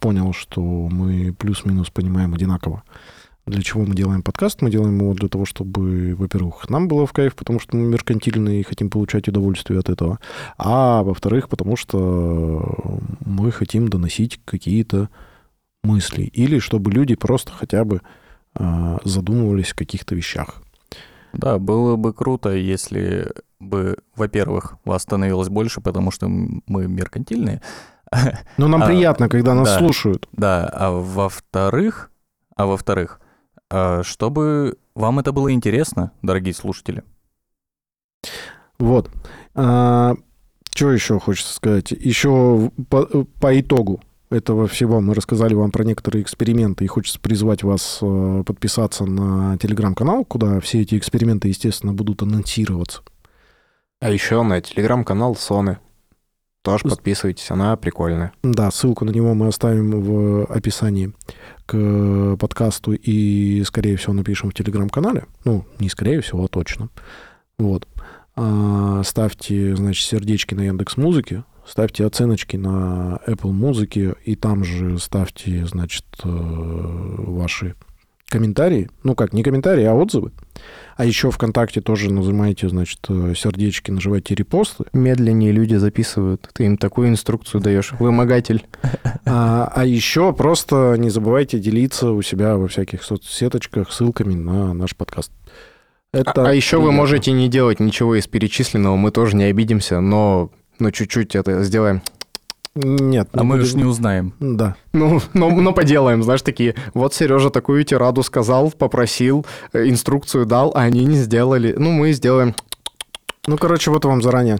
понял, что мы плюс-минус понимаем одинаково. Для чего мы делаем подкаст? Мы делаем его для того, чтобы, во-первых, нам было в кайф, потому что мы меркантильные и хотим получать удовольствие от этого. А во-вторых, потому что мы хотим доносить какие-то мысли. Или чтобы люди просто хотя бы а, задумывались о каких-то вещах. Да, было бы круто, если бы, во-первых, вас становилось больше, потому что мы меркантильные. Но нам А, приятно, когда нас да. слушают. Да, а во-вторых, а во-вторых, а, чтобы вам это было интересно, дорогие слушатели. Вот. что еще хочется сказать? Еще по, по итогу этого всего мы рассказали вам про некоторые эксперименты, и хочется призвать вас э, подписаться на телеграм-канал, куда все эти эксперименты, естественно, будут анонсироваться. А еще на телеграм-канал Соны. Тоже подписывайтесь, она прикольная. Да, ссылку на него мы оставим в описании к подкасту и, скорее всего, напишем в телеграм-канале. Ну, не скорее всего, а точно. Вот. А, Ставьте, значит, сердечки на Яндекс Музыке, ставьте оценочки на Apple Музыке, и там же ставьте, значит, э, ваши комментарии. Ну как, не комментарии, а отзывы. А еще ВКонтакте тоже нажимайте, значит, э, сердечки, нажимайте репосты. Медленнее люди записывают. Ты им такую инструкцию даешь. Вымогатель. А, а еще просто не забывайте делиться у себя во всяких соцсеточках ссылками на наш подкаст. Это а еще вы приятно. можете не делать ничего из перечисленного, мы тоже не обидимся, но ну, чуть-чуть это сделаем. Нет. А мы будем- уж не узнаем. Да. Ну, но, но поделаем, знаешь, такие, вот Сережа такую тираду сказал, попросил, э, инструкцию дал, а они не сделали. Ну, мы сделаем. Ну, короче, вот вам заранее.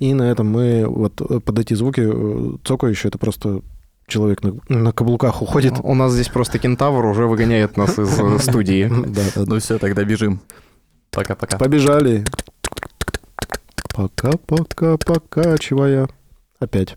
И на этом мы вот э, под эти звуки э, цокающие, это просто человек на, на каблуках уходит. У нас здесь просто кентавр уже выгоняет нас из студии. Да, да, да. Ну все, тогда бежим. Пока-пока. Побежали. Пока-пока, покачивая. Опять.